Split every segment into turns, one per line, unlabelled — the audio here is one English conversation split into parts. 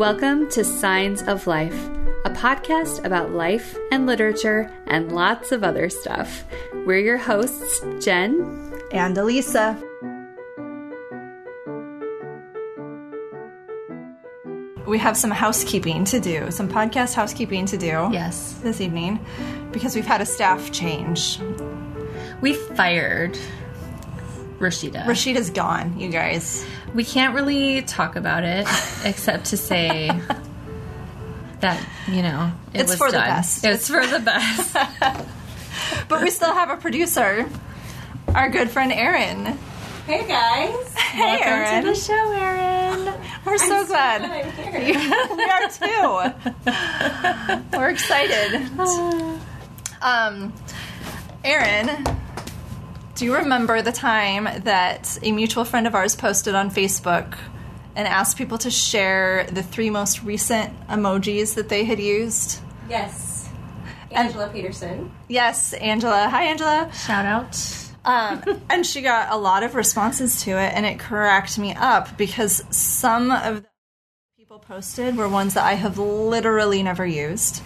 Welcome to Signs of Life, a podcast about life and literature and lots of other stuff. We're your hosts, Jenn
and Elisa. We have some housekeeping to do, some podcast housekeeping to do.
Yes.
This evening, because we've had a staff change.
We fired Rashida.
Rashida's gone, you guys.
We can't really talk about it except to say that, you know, it
it's
was
for
done.
the best.
It's for the best.
but we still have a producer, our good friend Erin.
Hey guys.
Hey
Welcome
Erin.
to the show, Erin.
We're so
I'm
glad.
I'm here.
we are too. We're excited. Um, Erin, do you remember the time that a mutual friend of ours posted on Facebook and asked people to share the three most recent emojis that they had used?
Yes. Angela Peterson.
Yes, Angela. Hi, Angela.
Shout out.
Um, and she got a lot of responses to it, and it cracked me up because some of the people posted were ones that I have literally never used.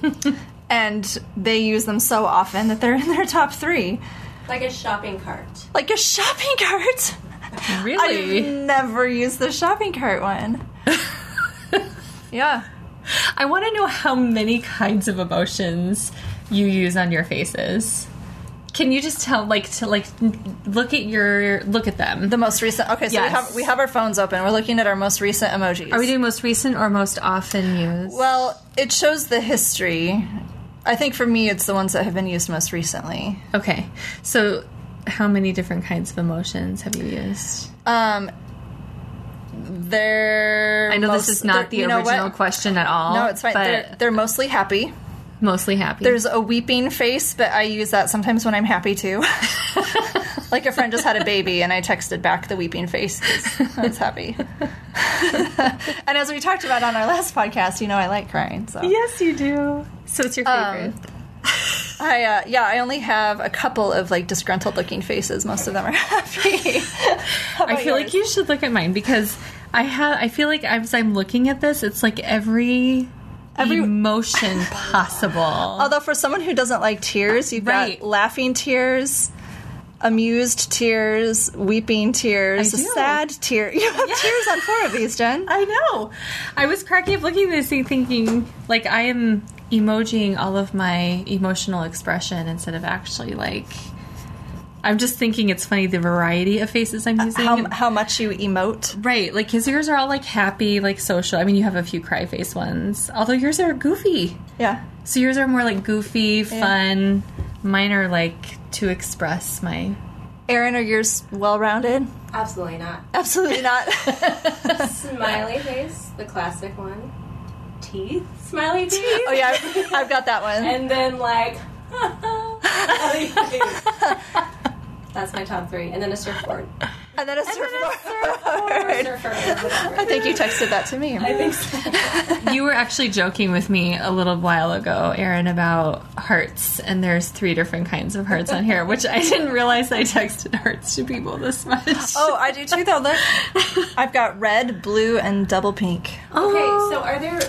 and they use them so often that they're in their top three.
Like a shopping cart.
Like a shopping cart.
Really?
I've never used the shopping cart one. yeah.
I want to know how many kinds of emotions you use on your faces. Can you just tell, like, to like look at your look at them?
The most recent. Okay, so
Yes.
we have we have our phones open. We're looking at our most recent emojis.
Are we doing most recent or most often used?
Well, it shows the history. I think for me, it's the ones that have been used most recently.
okay. So, how many different kinds of emotions have you used?
Um, they're.
I know
most-
this is not the
they're- you know
original question at all.
No, it's fine.
But
They're, they're mostly happy.
Mostly happy.
There's a weeping face, but I use that sometimes when I'm happy too. like a friend just had a baby, and I texted back the weeping face I was happy. and as we talked about on our last podcast, you know I like crying. So
yes, you do. So it's your favorite.
I uh, yeah, I only have a couple of like disgruntled looking faces. Most of them are happy.
I feel
yours?
like you should look at mine because I have. I feel like as I'm looking at this, it's like every
Every-
emotion possible.
Although for someone who doesn't like tears, you've
Right.
got laughing tears, amused tears, weeping tears, sad tear. You have tears on four of these, Jenn.
I know. I was cracking up looking at this thing, thinking like I am emojiing all of my emotional expression instead of actually like. I'm just thinking it's funny the variety of faces I'm uh, using.
How, how much you emote.
right, like his ears are all like happy, like social. I mean, you have a few cry face ones, although yours are goofy.
Yeah.
So yours are more like goofy, fun. Mine are like to express my.
Erin, are yours well rounded?
Absolutely not.
Absolutely not.
Smiley face, the classic one. Teeth, smiley oh, teeth.
oh, yeah, I've, I've got that one.
And then like. Oh, smiley face. That's my top three. And then a surfboard.
And then a surfboard.
Surfer, whatever.
I think you texted that to me.
I think so.
You were actually joking with me a little while ago, Erin, about hearts, and there's three different kinds of hearts on here, which I didn't realize I texted hearts to people this much.
Oh, I do too, though. Look. I've got red, blue, and double pink.
Okay, so oh. are there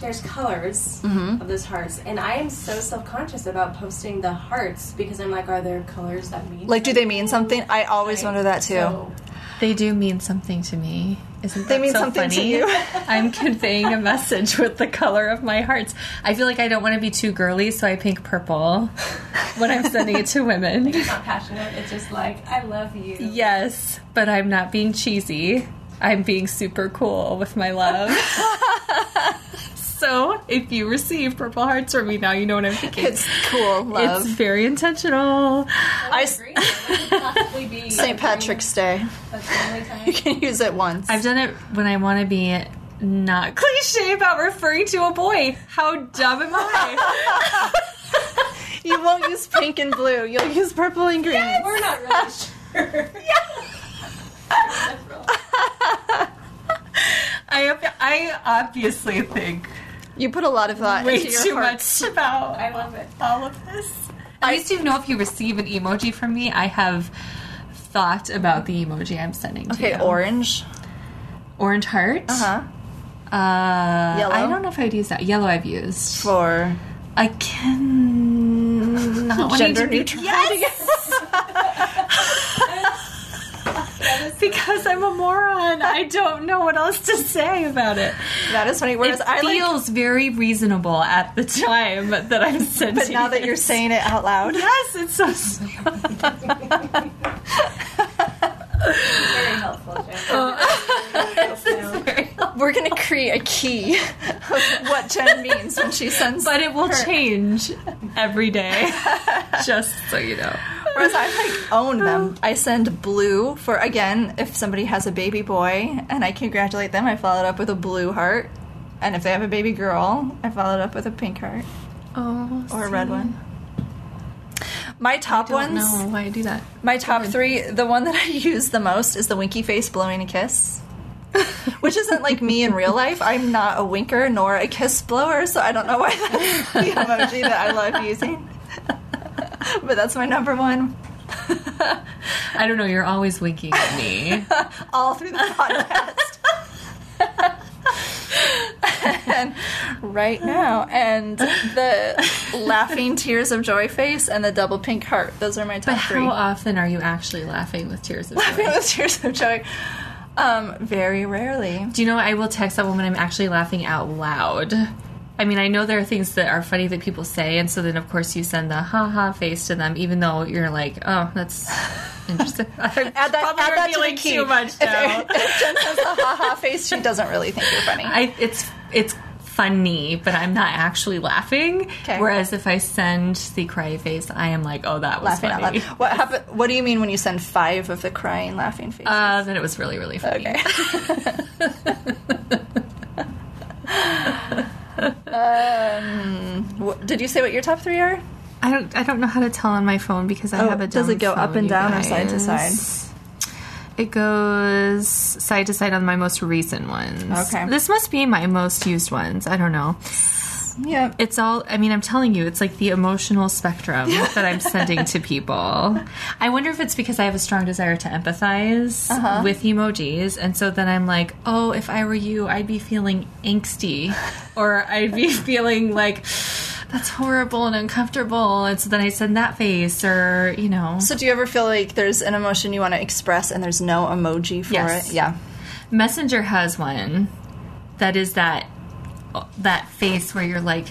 there's colors mm-hmm. of those hearts, and I am so self conscious about posting the hearts because I'm like, are there colors that mean
Like, do they mean something? I always wonder that too.
So,
They do mean something to me. Isn't that
They mean
so
something to you.
I'm conveying a message with the color of my hearts. I feel like I don't want to be too girly, so I pink purple when I'm sending it to women.
it's not passionate. It's just like I love you.
Yes, but I'm not being cheesy. I'm being super cool with my love. so if you receive purple hearts from me now, you know what I'm thinking.
It's cool, love.
It's very intentional.
I s-
Green would
St. Patrick's Day.
a family time.
You can use it once.
I've done it when I want to be not cliche about referring to a boy. How dumb am I?
You won't use pink and blue. You'll use purple and green.
We're not really sure.
yeah. I I obviously think
You put a lot of thought
way
into your
too
heart.
much about
I love it.
all of this. At least you know if you receive an emoji from me, I have thought about the emoji I'm sending to
Okay,
you.
orange.
Orange heart.
Uh huh.
Uh,
Yellow?
I don't know if I'd use that. Yellow I've used.
For
I can not wanting
gender
to be-
neutral.
Because I'm a moron. I don't know what else to say about it.
That is funny. Whereas
it
I like,
feels very reasonable at the time that I'm sending.
but now that you're saying it out loud,
yes, it's so. sweet. Oh.
Very helpful, Jenn.
Very-
we're gonna create a key of what Jenn means when she sends.
but it will change every day. Just so you know.
Whereas I like own them. I send blue for again if somebody has a baby boy and I congratulate them. I follow it up with a blue heart, and if they have a baby girl, I follow it up with a pink heart
Oh,
or a red one. My top I
Don't
ones.
know why I do that.
My top three, the one that I use the most is the winky face blowing a kiss. Which isn't like me in real life. I'm not a winker nor a kiss blower, so I don't know why that's the emoji that I love using. but that's my number one.
I don't know. You're always winking at me.
All through the podcast. and right now, and the laughing tears of joy face and the double pink heart. Those are my top
But
three.
how often are you actually laughing with tears of joy?
with tears of joy. Um, very rarely.
Do you know I will text that woman I'm actually laughing out loud. I mean, I know there are things that are funny that people say, and so then of course you send the ha ha face to them, even though you're like, oh, that's interesting. I'm
Add that,
probably
add that to the key.
too much
If,
now.
if Jenn says the ha ha face, she doesn't really think you're funny.
I, it's it's funny, but I'm not actually laughing.
Okay.
Whereas if I send the cry face, I am like, oh, that was
laughing out
funny.
loud. What happen, What do you mean when you send five of the crying laughing faces?
Uh, then it was really really funny.
okay. um, wh- did you say what your top three are?
I don't I don't know how to tell on my phone because I
Oh,
have a
does it
dumb
go up
phone,
and
you
down or side to
guys.
side?
It goes side to side on my most recent ones.
Okay.
This must be my most used ones. I don't know.
Yeah.
It's all, I mean, I'm telling you, it's like the emotional spectrum that I'm sending to people. I wonder if it's because I have a strong desire to empathize
Uh-huh.
with emojis. And so then I'm like, oh, if I were you, I'd be feeling angsty. or I'd be feeling like, that's horrible and uncomfortable. And so then I send that face or, you know.
So do you ever feel like there's an emotion you want to express and there's no emoji for
Yes.
it? Yeah.
Messenger has one that is that that face where you're like,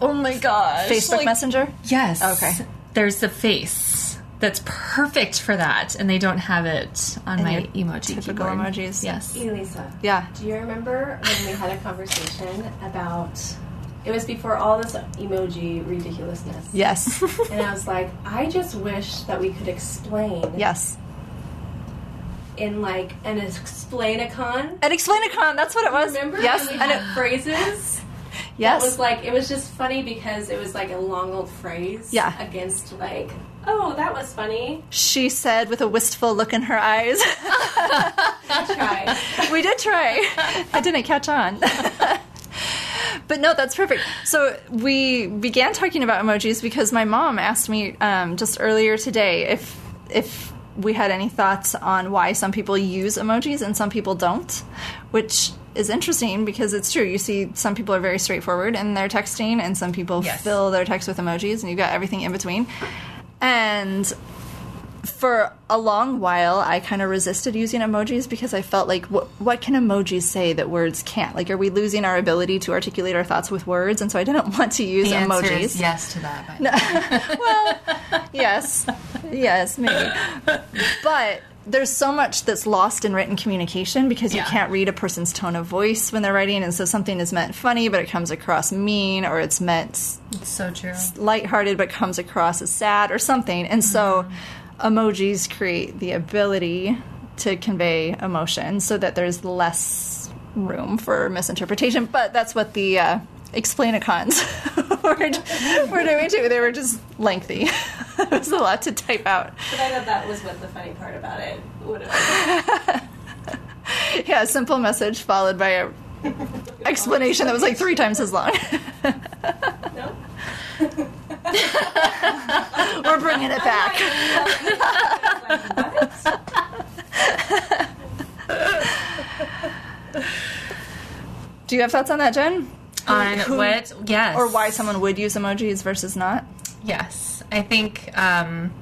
oh my gosh.
Facebook
like-
Messenger?
Yes.
Okay.
There's a face that's perfect for that, and they don't have it on
In
my emoji
typical
keyboard.
emojis?
Yes.
Elisa,
Yeah.
do you remember when we had a conversation about? It was before all this emoji ridiculousness.
Yes.
And I was like, I just wish that we could explain
yes.
In like an explainicon.
An explainicon, that's what it was.
Remember?
Yes.
And we
it,
phrases.
yes.
It was like it was just funny because it was like a long old phrase.
Yeah.
Against like, oh, that was funny.
she said with a wistful look in her eyes.
Try.
we did try. I didn't catch on. but no, that's perfect. So we began talking about emojis because my mom asked me um, just earlier today if if we had any thoughts on why some people use emojis and some people don't, which is interesting because it's true. You see, some people are very straightforward in their texting, and some people
Yes.
fill their text with emojis, and you've got everything in between. And for a long while, I kind of resisted using emojis because I felt like, what, what can emojis say that words can't? Like, are we losing our ability to articulate our thoughts with words? And so I didn't want to use
The
emojis.
is yes to that.
well, yes, yes, maybe. But there's so much that's lost in written communication because you
Yeah.
can't read a person's tone of voice when they're writing, and so something is meant funny, but it comes across mean, or it's meant
It's so true.
lighthearted but comes across as sad or something. And so mm-hmm. Emojis create the ability to convey emotion so that there's less room for misinterpretation. But that's what the uh, were, were doing too. They were just lengthy. it was a lot to type out.
But I thought that was what the funny part about it would have been.
Yeah, a simple message followed by a explanation that was like three times as long.
No?
We're bringing it back. Do you have thoughts on that, Jenn?
On
Who-
what? Yes.
Or why someone would use emojis versus not?
Yes, I think. Um,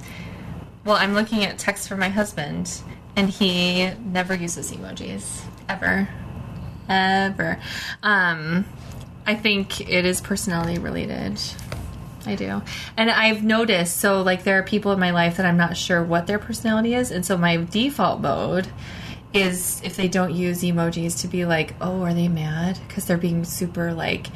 well, I'm looking at text from my husband, and he never uses emojis ever, ever. Um, I think it is personality related. I do, and I've noticed. So, like, there are people in my life that I'm not sure what their personality is, and so my default mode is if they don't use emojis to be like, oh, are they mad because they're being super like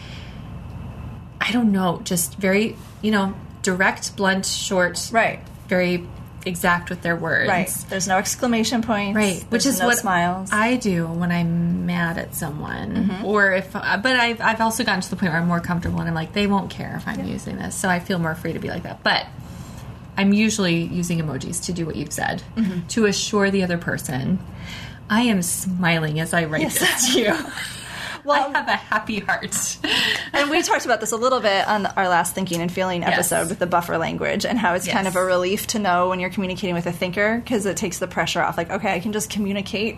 I don't know, just very, you know, direct, blunt, short,
Right.
very exact with their words.
Right. There's no exclamation points.
Right, which
There's
is
no
what
smiles.
I do when I'm mad at someone,
Mm-hmm.
or if. uh, But I've I've also gotten to the point where I'm more comfortable and I'm like, they won't care if I'm using this, so I feel more free to be like that. But I'm usually using emojis to do what you've said
Mm-hmm.
to assure the other person. I am smiling as I write
Yes.
this to you.
well,
I have a happy heart.
and we talked about this a little bit on our last thinking and feeling
Yes.
episode with the buffer language and how it's kind of a relief to know when you're communicating with a thinker because it takes the pressure off. Like, okay, I can just communicate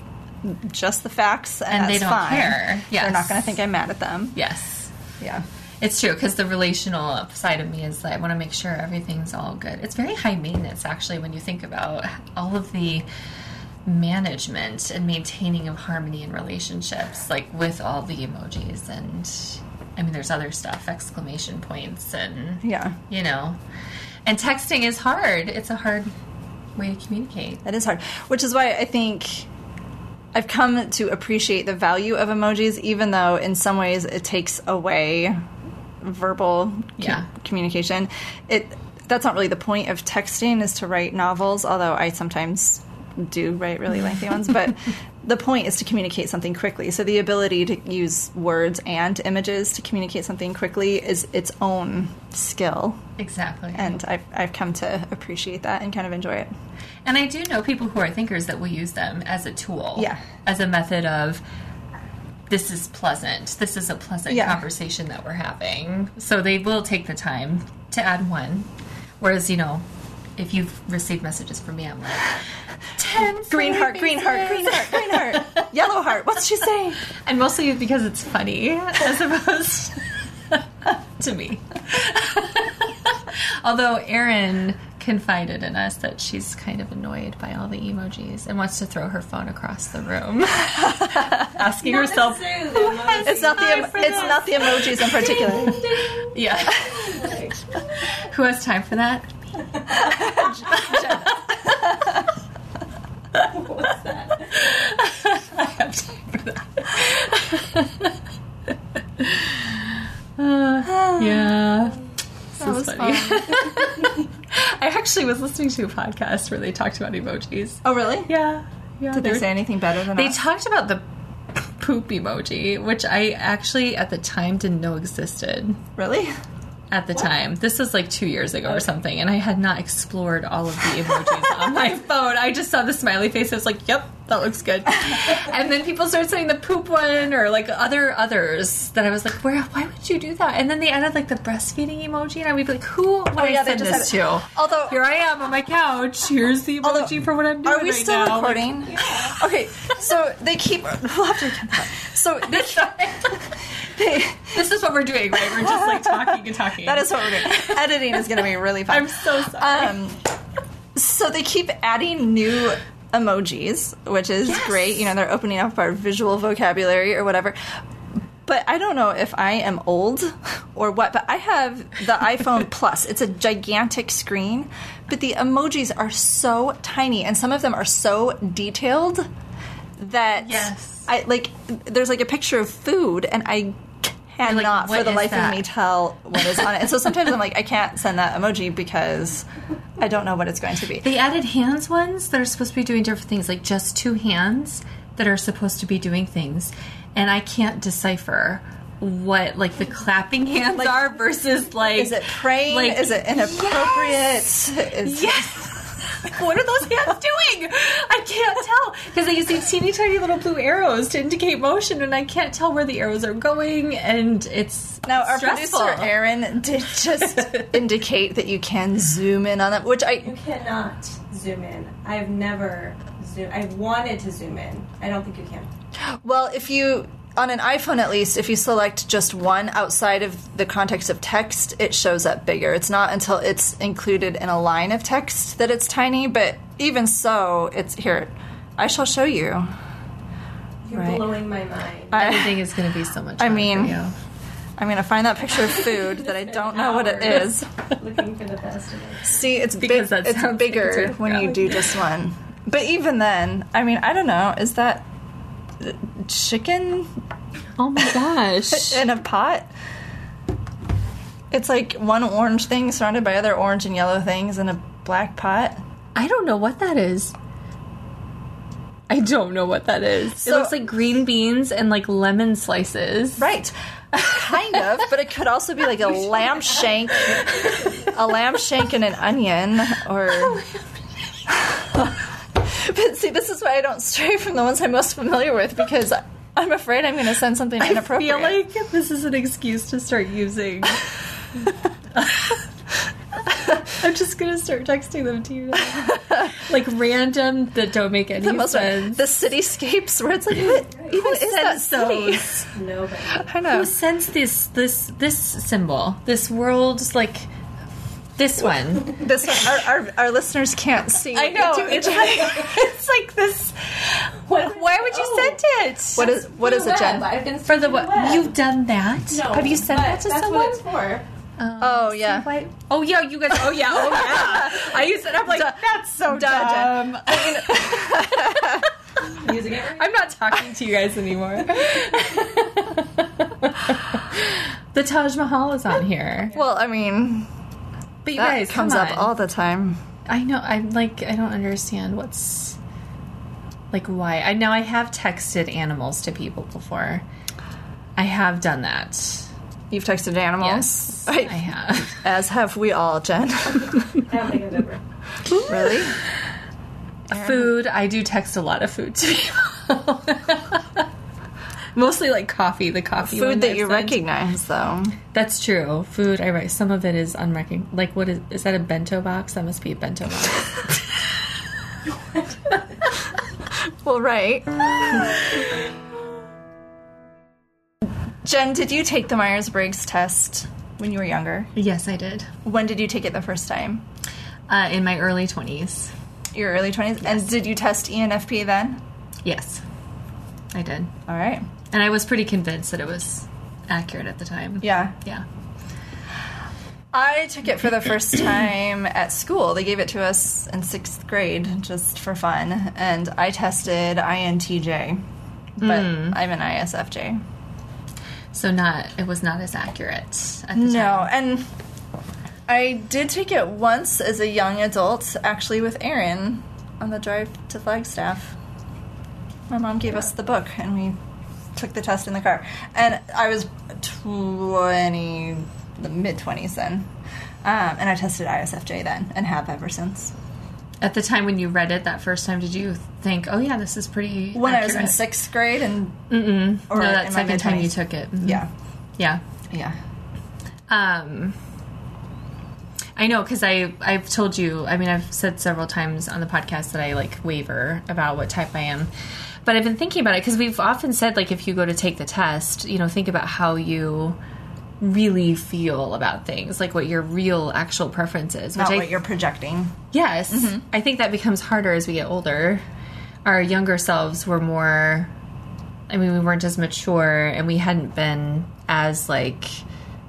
just the facts and,
And they don't
fine.
care.
They're not going to think I'm mad at them.
yes.
Yeah.
It's true because the relational side of me is that I want to make sure everything's all good. It's very high maintenance, actually, when you think about all of the management and maintaining of harmony in relationships, like with all the emojis and. I mean, there's other stuff, exclamation points, and
Yeah.
you know, and texting is hard. It's a hard way to communicate.
That is hard. Which is why I think I've come to appreciate the value of emojis, even though in some ways it takes away verbal com-
Yeah.
communication. It that's not really the point of texting is to write novels, although I sometimes do write really lengthy ones, but the point is to communicate something quickly. So the ability to use words and images to communicate something quickly is its own skill.
Exactly.
And I've, I've come to appreciate that and kind of enjoy it.
And I do know people who are thinkers that will use them as a tool.
Yeah.
As a method of this is pleasant. This is a pleasant
Yeah.
conversation that we're having. So they will take the time to add one. Whereas, you know, if you've received messages from me, I'm like, 10
Green heart, green heart, green heart, green heart, yellow heart. What's she saying?
And mostly because it's funny as opposed to me. Although Erin confided in us that she's kind of annoyed by all the emojis and wants to throw her phone across the room, asking herself,
necessarily
"Who has
It's not the
time
em-
for
it's
this?"
not the emojis in particular.
yeah. Who has time for that?
What's that?
I have time for that. Uh, yeah.
That was
funny.
fun.
I actually was listening to a podcast where they talked about emojis.
Oh, really?
Yeah. Yeah.
Did they say anything better than that?
They
us?
talked about the poop emoji, which I actually at the time didn't know existed.
really?
At the time, this was like two years ago or something, and I had not explored all of the emojis on my phone. I just saw the smiley face. I was like, "Yep, that looks good." and then people started saying the poop one or like other others that I was like, "Where? Why would you do that?" And then they added like the breastfeeding emoji, and I would be like, "Who would I
Oh, yeah,
send this to?"
Although-
here I am on my couch. Here's the emoji
Although-
for what I'm doing.
Are we
right
still
now.
recording? Okay, so they keep. We'll have to. So they, they,
This is what we're doing, right? We're just like talking and talking.
that is what we're doing. Editing is going to be really fun.
I'm so sorry.
Um, so they keep adding new emojis, which is
Yes.
great. You know, they're opening up our visual vocabulary or whatever. But I don't know if I am old or what, but I have the iPhone Plus. It's a gigantic screen, but the emojis are so tiny and some of them are so detailed that
Yes.
I like there's like a picture of food and I cannot
what
for the life
that?
of me tell what is on it. And so sometimes I'm like I can't send that emoji because I don't know what it's going to be.
They added hands ones that are supposed to be doing different things, like just two hands that are supposed to be doing things, and I can't decipher what like the clapping hands
Like,
are versus like
Is it praying?
Like,
is it inappropriate? Is
Yes. what are those hands doing? I can't tell because they use these teeny tiny little blue arrows to indicate motion, and I can't tell where the arrows are going, and it's
Now, our
stressful.
producer Erin did just indicate that you can zoom in on them, which I
You cannot zoom in. I've never zoomed. I've wanted to zoom in. I don't think you can.
well, if you on an iPhone at least, if you select just one outside of the context of text, it shows up bigger. It's not until it's included in a line of text that it's tiny, but even so, it's here. I shall show you.
You're
Right.
blowing my mind.
I,
Editing is going to be so much.
I mean-
for you.
I'm gonna find that picture of food that I don't know what it is.
Looking for the best of it.
See, it's big.
Because that
It's
sounds like it's
bigger
worth
when you do just one. But even then, I mean, I don't know. Is that chicken
Oh my gosh.
in a pot? It's like one orange thing surrounded by other orange and yellow things in a black pot.
I don't know what that is. I don't know what that is. it looks like green beans and like lemon slices.
Right. kind of, but it could also be like a lamb shank, a lamb shank and an onion, or. but see, this is why I don't stray from the ones I'm most familiar with because I'm afraid I'm going to send something inappropriate.
I feel like this is an excuse to start using. I'm just gonna start texting them to you now. like random that don't make any
the most
sense.
the cityscapes where it's like, what even is that city?
those?
Nobody.
I know.
Who sends this this this symbol? This world's like this one.
This one, our, our, our listeners can't see.
I know.
to
It's like, it's like this. What, why would you
Oh.
send it?
What is what is it,
Web.
Jenn?
I've been
for the
searching
what?
web.
You've done that?
No,
Have you sent that to
that's
someone?
what it's for.
Um, oh yeah.
Why? Oh yeah, you guys. Oh yeah. Oh yeah. I used it. I'm like,
Duh.
that's so
Duh, Jenn.
dumb.
Using it right.
I'm not talking to you guys anymore. the Taj Mahal is on here,
Well, I mean,
but you
that
guys
comes
come
up all the time.
I know. I'm like, I don't understand what's like why. I know I have texted animals to people before. I have done that.
You've texted animals.
Yes,
I-
I have.
As have we all, Jenn.
I don't think I've ever.
really?
Food. I do text a lot of food to people. Mostly like coffee. The coffee one
Food that
I've
you
sent.
recognize, though.
That's true. Food. I write. Some of it is unrecognized. Like, what is? Is that a bento box? That must be a bento box.
Well, right. Jenn, did you take the Myers Briggs test when you were younger?
yes, I did.
When did you take it the first time?
Uh, in my early twenties.
Your early 20s? And did you test ENFP then?
Yes, I did.
All right.
And I was pretty convinced that it was accurate at the time.
Yeah.
Yeah.
I took it for the first time at school. They gave it to us in sixth grade just for fun. And I tested INTJ, but mm. I'm an ISFJ.
So not. It was not as accurate at the
No,
time.
and I did take it once as a young adult, actually with Erin on the drive to Flagstaff. My mom gave us the book, and we took the test in the car. And I was twenty, the mid twenties then, um, and I tested ISFJ then, and have ever since.
At the time when you read it that first time, did you think, "Oh yeah, this is pretty"?
When I was in sixth grade, and
Mm-mm.
or
no, that second time you took it. Mhm.
yeah,
Yeah.
yeah.
Um, I know because I I've told you. I mean, I've said several times on the podcast that I like waver about what type I am. But I've been thinking about it because we've often said like if you go to take the test, you know, think about how you really feel about things, like what your real actual preference is.
Not
I
what you're projecting.
Yes. Mm-hmm. I think that becomes harder as we get older. Our younger selves were more I mean, we weren't as mature and we hadn't been as like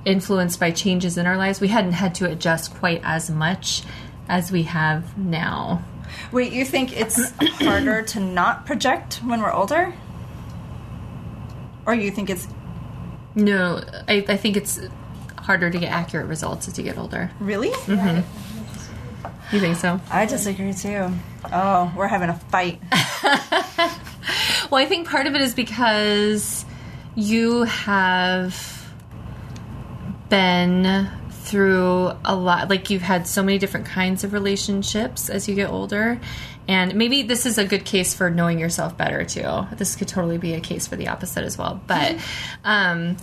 influenced by changes in our lives. We hadn't had to adjust quite as much as we have now.
Wait, you think it's harder to not project when we're older? Or you think it's
No, I, I think it's harder to get accurate results as you get older.
really? Mhm.
You think so?
I disagree too. Oh, we're having a fight.
Well, I think part of it is because you have been through a lot, like you've had so many different kinds of relationships as you get older. And maybe this is a good case for knowing yourself better too. This could totally be a case for the opposite as well. But, um,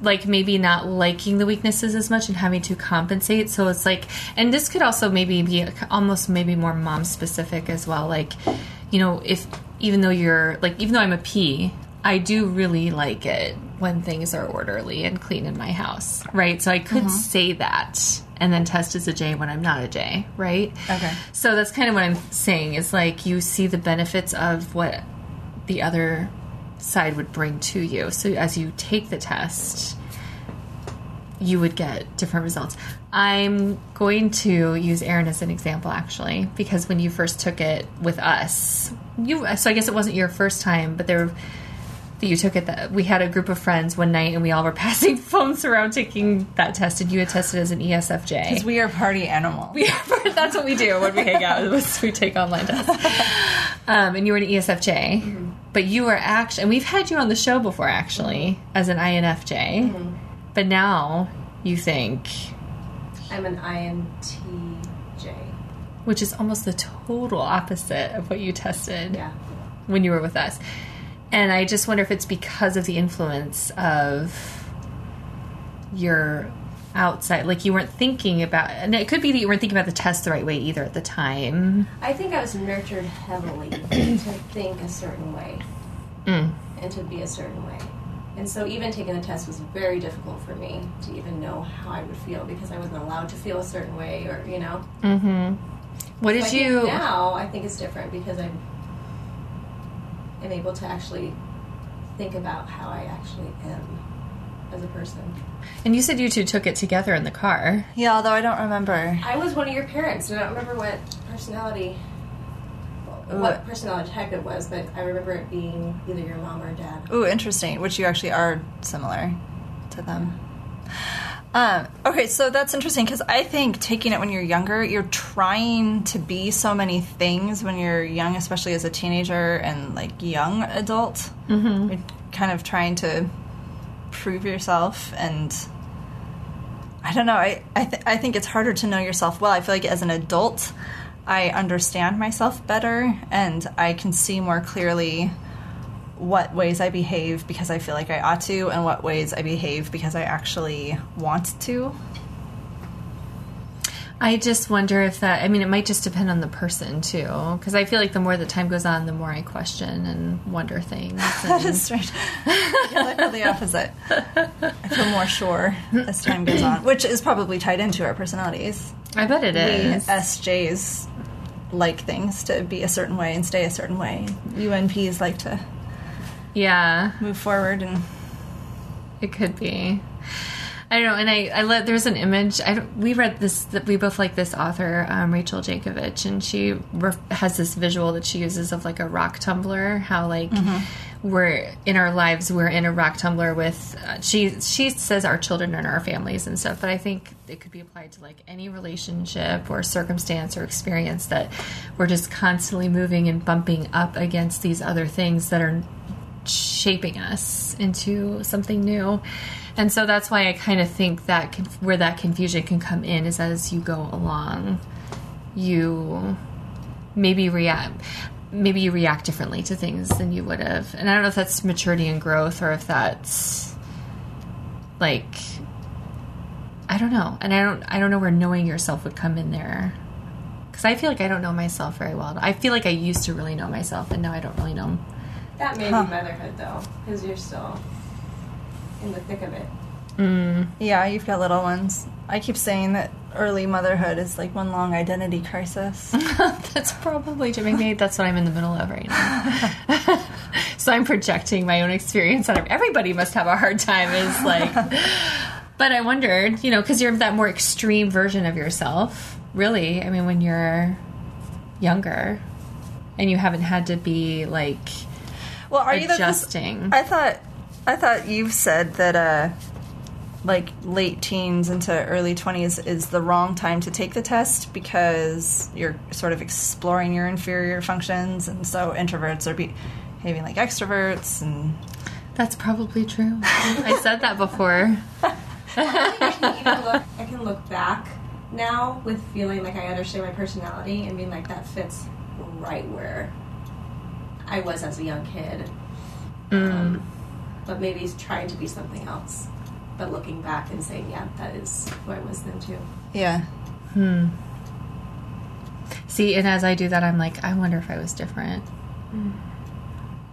like maybe not liking the weaknesses as much and having to compensate. So it's like, and this could also maybe be almost maybe more mom specific as well. Like, you know, if even though you're like, even though I'm a P, I do really like it when things are orderly and clean in my house, right? So I could uh-huh. say that and then test as a J when I'm not a J, right?
Okay.
So that's kind of what I'm saying is like you see the benefits of what the other side would bring to you. So as you take the test, you would get different results. I'm going to use Erin as an example actually, because when you first took it with us, you so I guess it wasn't your first time, but there that you took it that we had a group of friends one night and we all were passing phones around taking that test and you had tested as an ESFJ.
Because we are party animals.
We that's what we do when we hang out. is we take online tests. Um, and you were an ESFJ, mm-hmm. but you were actually, and we've had you on the show before actually mm-hmm. as an INFJ, mm-hmm. but now you think,
I'm an INTJ.
which is almost the total opposite of what you tested
Yeah.
when you were with us. And I just wonder if it's because of the influence of your outside, like you weren't thinking about, and it could be that you weren't thinking about the test the right way either at the time.
I think I was nurtured heavily to think a certain way
Mm.
and to be a certain way. And so even taking the test was very difficult for me to even know how I would feel because I wasn't allowed to feel a certain way or, you know.
Mm-hmm. What did
I think
you?
now I think it's different because I'm am able to actually think about how I actually am as a person.
And you said you two took it together in the car.
Yeah, although I don't remember.
I was one of your parents, and I don't remember what personality, what personality type it was, but I remember it being either your mom or dad.
Ooh, interesting. Which you actually are similar to them. Um, okay, so that's interesting because I think taking it when you're younger, you're trying to be so many things when you're young, especially as a teenager and like young adult. Mm-hmm. You're kind of trying to prove yourself, and I don't know. I I, th- I think it's harder to know yourself well. I feel like as an adult, I understand myself better, and I can see more clearly what ways I behave because I feel like I ought to, and what ways I behave because I actually want to.
I just wonder if that. I mean, it might just depend on the person too, because I feel like the more the time goes on, the more I question and wonder things.
That
and-
is strange. I feel the opposite. I feel more sure as time goes on, which is probably tied into our personalities.
I bet it
We
is.
SJs like things to be a certain way and stay a certain way. UNPs like to
Yeah,
move forward and
it could be. I don't know, and I, I let there's an image. I we read this that we both like this author, um, Rachel Jankovic, and she ref, has this visual that she uses of like a rock tumbler. How like we're in our lives, we're in a rock tumbler with. Uh, she she says our children and our families and stuff, but I think it could be applied to like any relationship or circumstance or experience that we're just constantly moving and bumping up against these other things that are shaping us into something new. And so that's why I kind of think that where that confusion can come in is as you go along, you maybe react maybe you react differently to things than you would have. And I don't know if that's maturity and growth or if that's like I don't know. And I don't I don't know where knowing yourself would come in there. Cuz I feel like I don't know myself very well. I feel like I used to really know myself and now I don't really know
That may
Huh.
be motherhood, though, because you're still in the thick of it. Mm.
yeah, you've got little ones. I keep saying that early motherhood is like one long identity crisis.
That's probably to maybe that's what I'm in the middle of right now. so I'm projecting my own experience on everybody must have a hard time is like but I wondered, you know, cuz you're that more extreme version of yourself, really. I mean when you're younger and you haven't had to be like
Well, are you the-
adjusting.
I thought I thought you've said that uh like late teens into early 20s is the wrong time to take the test because you're sort of exploring your inferior functions and so introverts are behaving like extroverts and
That's probably true. I said that before.
I can look. I can look back now with feeling like I understand my personality and being like that fits right where I was as a young kid. Um, but maybe trying to be something else. But looking back and saying, yeah, that is who I was then too.
yeah. Hmm.
See, and as I do that, I'm like, I wonder if I was different.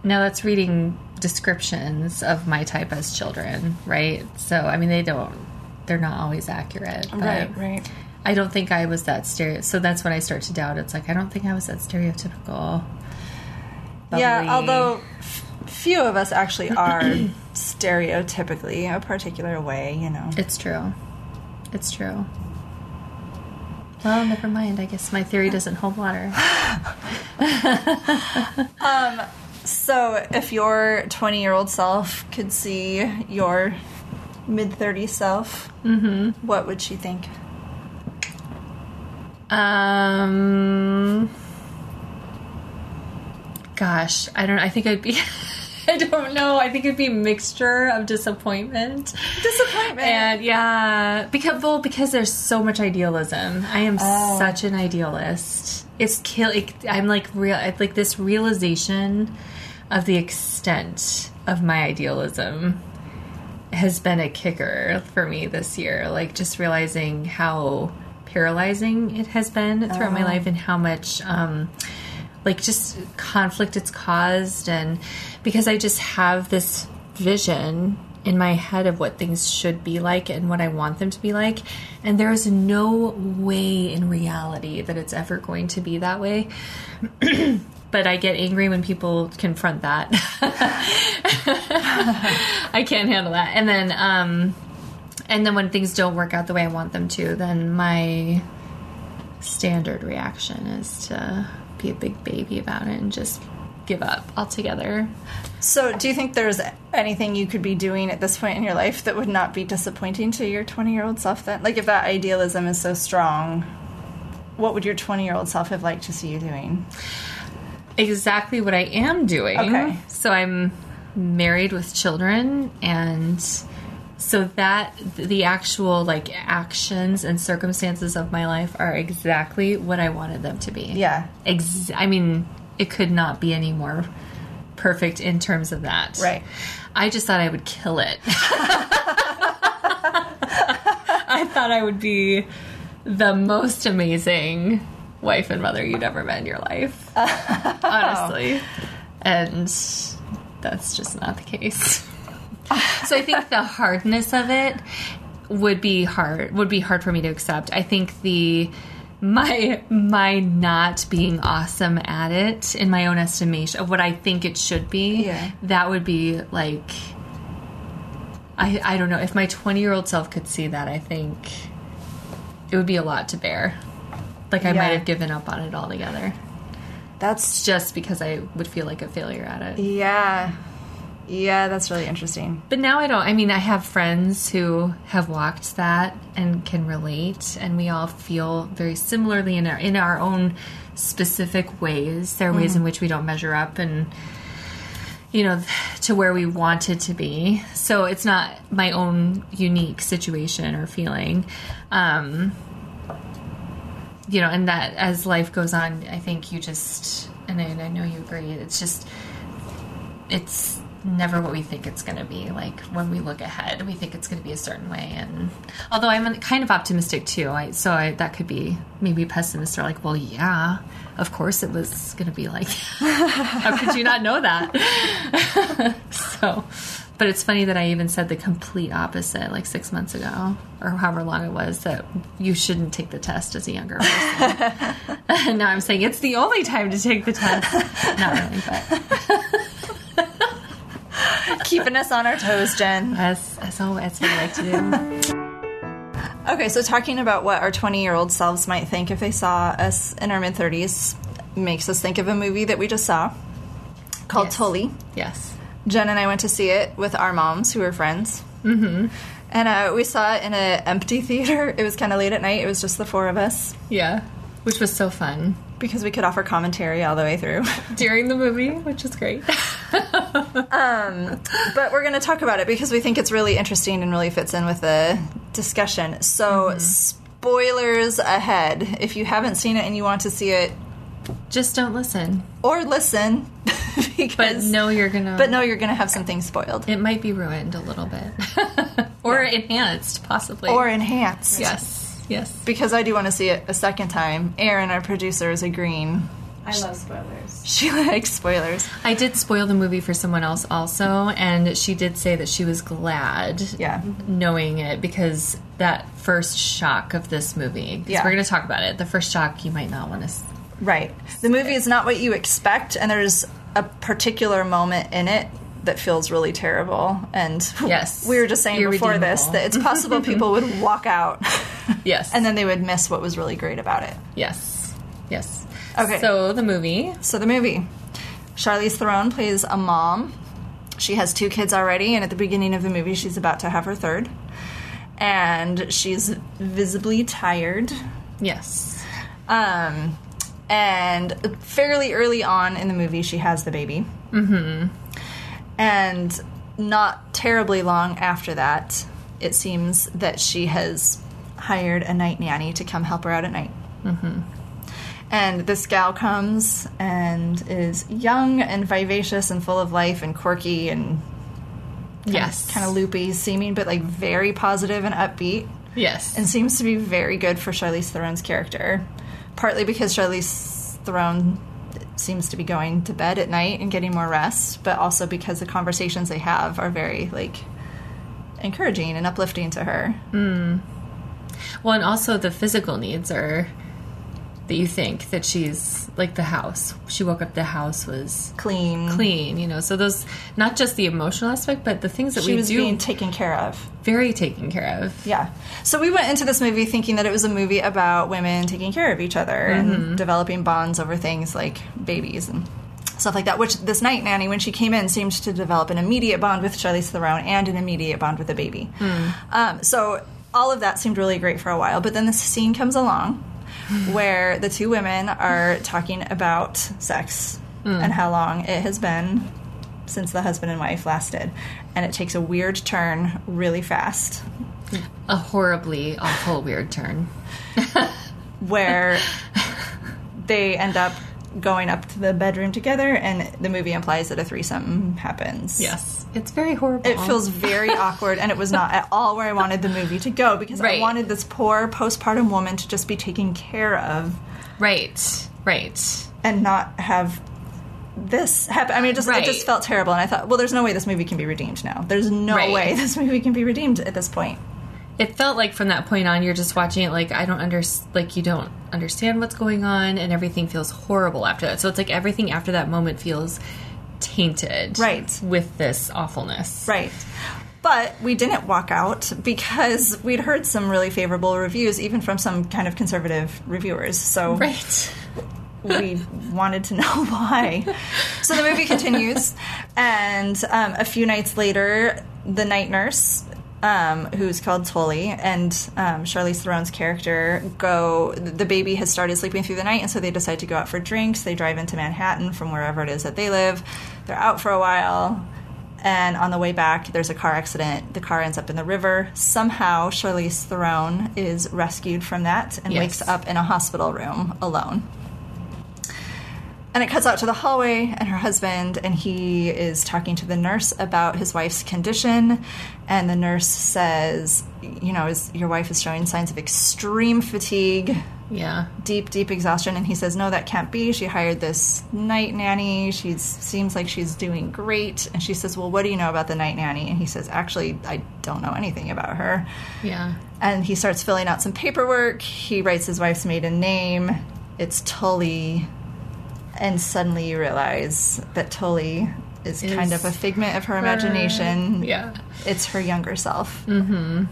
Now that's reading descriptions of my type as children, right? So I mean, they don't. They're not always accurate.
Right, right.
I don't think I was that stereo. So that's when I start to doubt. It's like I don't think I was that stereotypical.
Yeah, although f- few of us actually are stereotypically a particular way, you know.
it's true, it's true. Well, never mind. I guess my theory doesn't hold water.
um, So, if your 20 year old self could see your mid 30s self, what would she think?
Um, gosh, I don't. I think I'd be. I don't know. I think it'd be a mixture of disappointment.
Disappointment.
And yeah, because well, because there's so much idealism. I am
Oh.
such an idealist. It's kill. It, I'm like real. Like this realization of the extent of my idealism has been a kicker for me this year. Like just realizing how paralyzing it has been throughout my life and how much. Um, like just conflict it's caused. And because I just have this vision in my head of what things should be like and what I want them to be like and there is no way in reality that it's ever going to be that way. But I get angry when people confront that. I can't handle that. And then um and then when things don't work out the way I want them to then my standard reaction is to be a big baby about it and just give up altogether.
So, do you think there's anything you could be doing at this point in your life that would not be disappointing to your 20 year old self then? Like, if that idealism is so strong, what would your 20 year old self have liked to see you doing?
Exactly what I am doing.
Okay.
So I'm married with children and so that the actual like actions and circumstances of my life are exactly what I wanted them to be.
Yeah.
Ex- I mean, it could not be any more perfect in terms of that.
Right.
I just thought I would kill it. I thought I would be the most amazing wife and mother you'd ever met in your life. Honestly. And that's just not the case. So I think the hardness of it would be hard would be hard for me to accept. I think the my my not being awesome at it in my own estimation of what I think it should be,
Yeah.
that would be like I I don't know if my 20 year old self could see that. I think it would be a lot to bear. Like I
Yeah.
might have given up on it altogether
That's
just because I would feel like a failure at it.
Yeah. Yeah, that's really interesting.
But now I don't. I mean, I have friends who have walked that and can relate, and we all feel very similarly in our in our own specific ways. There are ways in which we don't measure up, and you know, to where we wanted to be. So it's not my own unique situation or feeling. Um, you know, and that as life goes on, I think you just, and I, and I know you agree. It's just it's never what we think it's going to be. Like when we look ahead, we think it's going to be a certain way. And although I'm kind of optimistic too, I, so I, that could be maybe pessimists are like, well, yeah, of course it was going to be like. How could you not know that? so, but it's funny that I even said the complete opposite like six months ago or however long it was that you shouldn't take the test as a younger person. now I'm saying it's the only time to take the test. Not really, but.
Keeping us on our toes, Jenn.
As, as always, I like to do.
Okay, so talking about what our 20 year old selves might think if they saw us in our mid 30s makes us think of a movie that we just saw called
Yes.
Tully.
Yes.
Jenn and I went to see it with our moms who were friends. Mm-hmm. And uh, we saw it in an empty theater. It was kind of late at night. It was just the four of us
Yeah. Which was so fun
because we could offer commentary all the way through.
during the movie, which is great.
Um, but we're going to talk about it because we think it's really interesting and really fits in with the discussion. So, mm-hmm. spoilers ahead. If you haven't seen it and you want to see it
Just don't listen.
or listen, because
But no, you're gonna.
but no, you're going to have something spoiled
It might be ruined a little bit. or enhanced, possibly.
or enhanced.
Yes. Yes.
Because I do want to see it a second time. Erin, our producer, is agreeing.
I love spoilers.
She likes spoilers.
I did spoil the movie for someone else also, and she did say that she was glad
Yeah.
knowing it because that first shock of this movie, 'cause
Yeah.
we're going to talk about it, the first shock you might not want to.
Right. The movie is not what you expect, and there's a particular moment in it that feels really terrible. And
Yes.
we were just saying before this that it's possible people would walk out
Yes.
and then they would miss what was really great about it.
yes. Yes.
Okay.
So the movie.
So the movie, Charlize Theron plays a mom. She has two kids already, and at the beginning of the movie, she's about to have her third. And she's visibly tired.
Yes.
Um, and fairly early on in the movie, she has the baby. Mm-hmm. And not terribly long after that, it seems that she has hired a night nanny to come help her out at night. Mm-hmm. And this gal comes and is young and vivacious and full of life and quirky and
Yes.
kind of loopy seeming, but like very positive and upbeat
Yes.
and seems to be very good for Charlize Theron's character. Partly because Charlize Theron seems to be going to bed at night and getting more rest, but also because the conversations they have are very like encouraging and uplifting to her.
Well, and also the physical needs are that you think that she's like the house. She woke up, the house was
Clean.
clean, you know. So those, not just the emotional aspect, but the things that
She
we
was
do
being taken care of.
very taken care of.
Yeah. So we went into this movie thinking that it was a movie about women taking care of each other and developing bonds over things like babies and stuff like that. Which this night nanny, when she came in, seemed to develop an immediate bond with Charlize Theron and an immediate bond with the baby. Um, so all of that seemed really great for a while. But then this scene comes along where the two women are talking about sex hmm. and how long it has been since the husband and wife lasted. And it takes a weird turn really fast
A horribly awful weird turn.
where they end up going up to the bedroom together, and the movie implies that a threesome happens.
Yes. It's very horrible.
It feels very awkward, and it was not at all where I wanted the movie to go because I wanted this poor postpartum woman to just be taken care of
right. Right.
and not have this happen. I mean, it just
Right.
it just felt terrible, and I thought, well, there's no way this movie can be redeemed now. There's no
Right.
way this movie can be redeemed at this point.
It felt like from that point on, you're just watching it like I don't under like you don't understand what's going on, and everything feels horrible after that. So it's like everything after that moment feels tainted,
Right.
with this awfulness,
Right. But we didn't walk out because we'd heard some really favorable reviews, even from some kind of conservative reviewers. So
Right.
we wanted to know why. So the movie continues, and um, a few nights later, the night nurse, um, who's called Tully, and um, Charlize Theron's character go. The baby has started sleeping through the night, and so they decide to go out for drinks. They drive into Manhattan from wherever it is that they live. They're out for a while. And on the way back, there's a car accident. The car ends up in the river. Somehow, Charlize Theron is rescued from that and
Yes.
wakes up in a hospital room alone. And it cuts out to the hallway and her husband, and he is talking to the nurse about his wife's condition. And the nurse says, You know, is, your wife is showing signs of extreme fatigue,
Yeah.
deep, deep exhaustion. And he says, No, that can't be. She hired this night nanny. She seems like she's doing great. And she says, Well, what do you know about the night nanny? And he says, Actually, I don't know anything about her.
Yeah.
And he starts filling out some paperwork. He writes his wife's maiden name. It's Tully. And suddenly you realize that Tully is,
Is
kind of a figment of her imagination.
Yeah.
It's her younger self. Mm-hmm.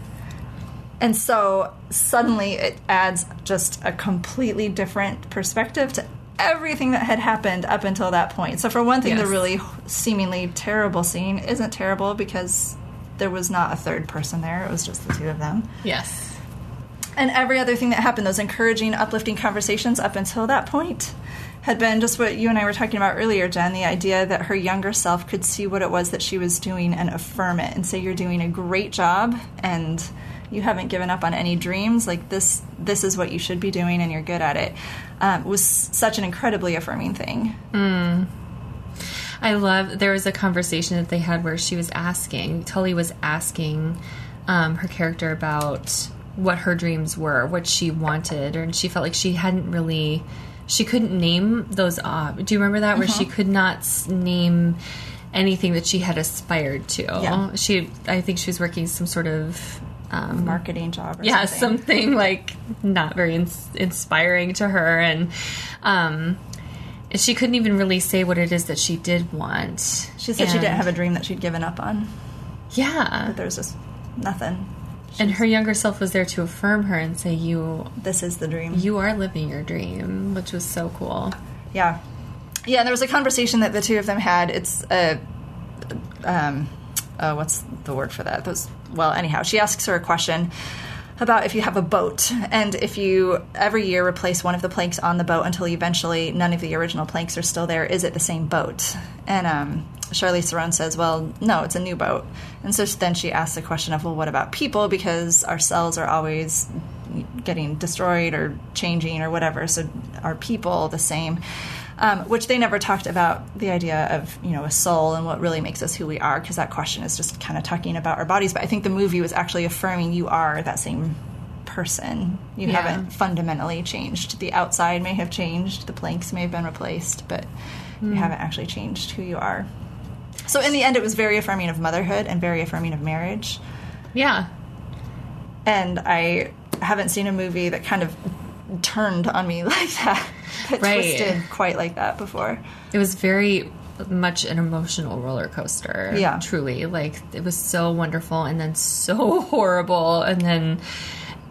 And so suddenly it adds just a completely different perspective to everything that had happened up until that point. So, for one thing,
Yes.
the really seemingly terrible scene isn't terrible because there was not a third person there, it was just the two of them
Yes.
and every other thing that happened, those encouraging, uplifting conversations up until that point, had been just what you and I were talking about earlier, Jenn. The idea that her younger self could see what it was that she was doing and affirm it and say, "You're doing a great job, and you haven't given up on any dreams. Like this, this is what you should be doing, and you're good at it." Um, was such an incredibly affirming thing.
I love. There was a conversation that they had where she was asking Tully was asking um, her character about what her dreams were, what she wanted, and she felt like she hadn't really she couldn't name those ob. Do you remember that where she
Mm-hmm.
could not name anything that she had aspired to?
Yeah.
She, I think she was working some sort of. Um,
Marketing job or something.
yeah,
something.
something like not very ins- inspiring to her, and um, she couldn't even really say what it is that she did want.
She said she didn't have a dream that she'd given up on.
yeah,
There's just nothing.
And her younger self was there to affirm her and say, "You,
This is the dream.
you are living your dream," which was so cool.
Yeah. Yeah, and there was a conversation that the two of them had. It's a um uh, what's the word for that? Those well, anyhow, she asks her a question about if you have a boat and if you every year replace one of the planks on the boat until eventually none of the original planks are still there, is it the same boat? And um Charlize Theron says, "Well, no, it's a new boat." And so then she asks the question of, "Well, what about people? Because our cells are always getting destroyed or changing or whatever. So are people the same?" Um, which they never talked about the idea of you know a soul and what really makes us who we are because that question is just kind of talking about our bodies. But I think the movie was actually affirming you are that same person. You
Yeah.
haven't fundamentally changed. The outside may have changed, the planks may have been replaced, but you haven't actually changed who you are. So in the end, it was very affirming of motherhood and very affirming of marriage.
Yeah,
And I haven't seen a movie that kind of turned on me like that, that
Right.
twisted quite like that before.
it was very much an emotional roller coaster.
Yeah.
truly, like it was so wonderful and then so horrible, and then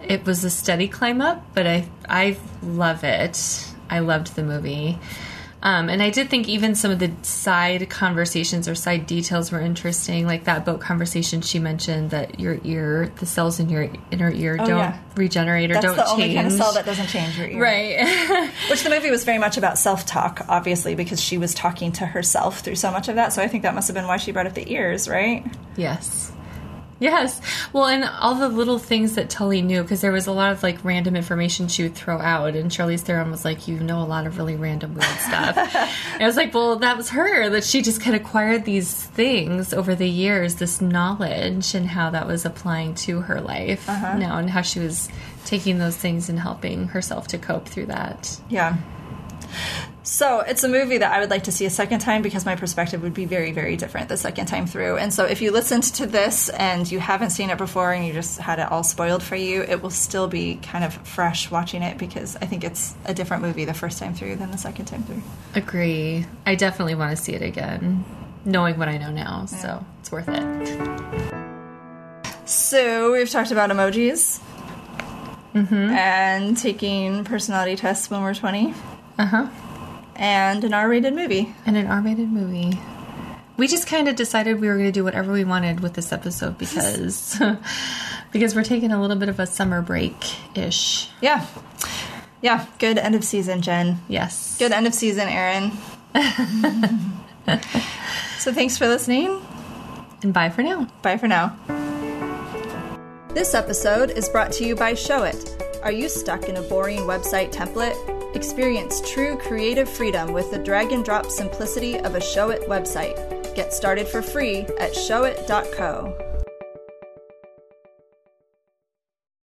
it was a steady climb up. But I, I love it. I loved the movie. Um, and I did think even some of the side conversations or side details were interesting, like that boat conversation she mentioned that your ear, the cells in your inner ear, don't
Oh, yeah.
regenerate or
That's
don't
the
change.
only kind of cell that doesn't change your ear.
right.
Which the movie was very much about self talk, obviously, because she was talking to herself through so much of that. So I think that must have been why she brought up the ears, right?
Yes. Yes. Well, and all the little things that Tully knew, because there was a lot of like random information she would throw out, and Charlize Theron was like, "You know a lot of really random weird stuff." and I was like, "Well, that was her. That she just kind of acquired these things over the years, this knowledge, and how that was applying to her life uh-huh. now, and how she was taking those things and helping herself to cope through that."
Yeah. So it's a movie that I would like to see a second time because my perspective would be very, very different the second time through. And so if you listened to this and you haven't seen it before and you just had it all spoiled for you, it will still be kind of fresh watching it because I think it's a different movie the first time through than the second time through.
Agree. I definitely want to see it again, knowing what I know now. So it's worth it.
So we've talked about emojis and taking personality tests when we're 20
Uh huh.
And an R rated movie.
and an R-rated movie. We just kind of decided we were going to do whatever we wanted with this episode because because we're taking a little bit of a summer break ish.
Yeah. Yeah. Good end of season, Jenn.
Yes.
Good end of season, Erin. so thanks for listening.
And bye for now.
Bye for now. This episode is brought to you by Showit. Are you stuck in a boring website template? Experience true creative freedom with the drag and drop simplicity of a Showit website. Get started for free at showit.co.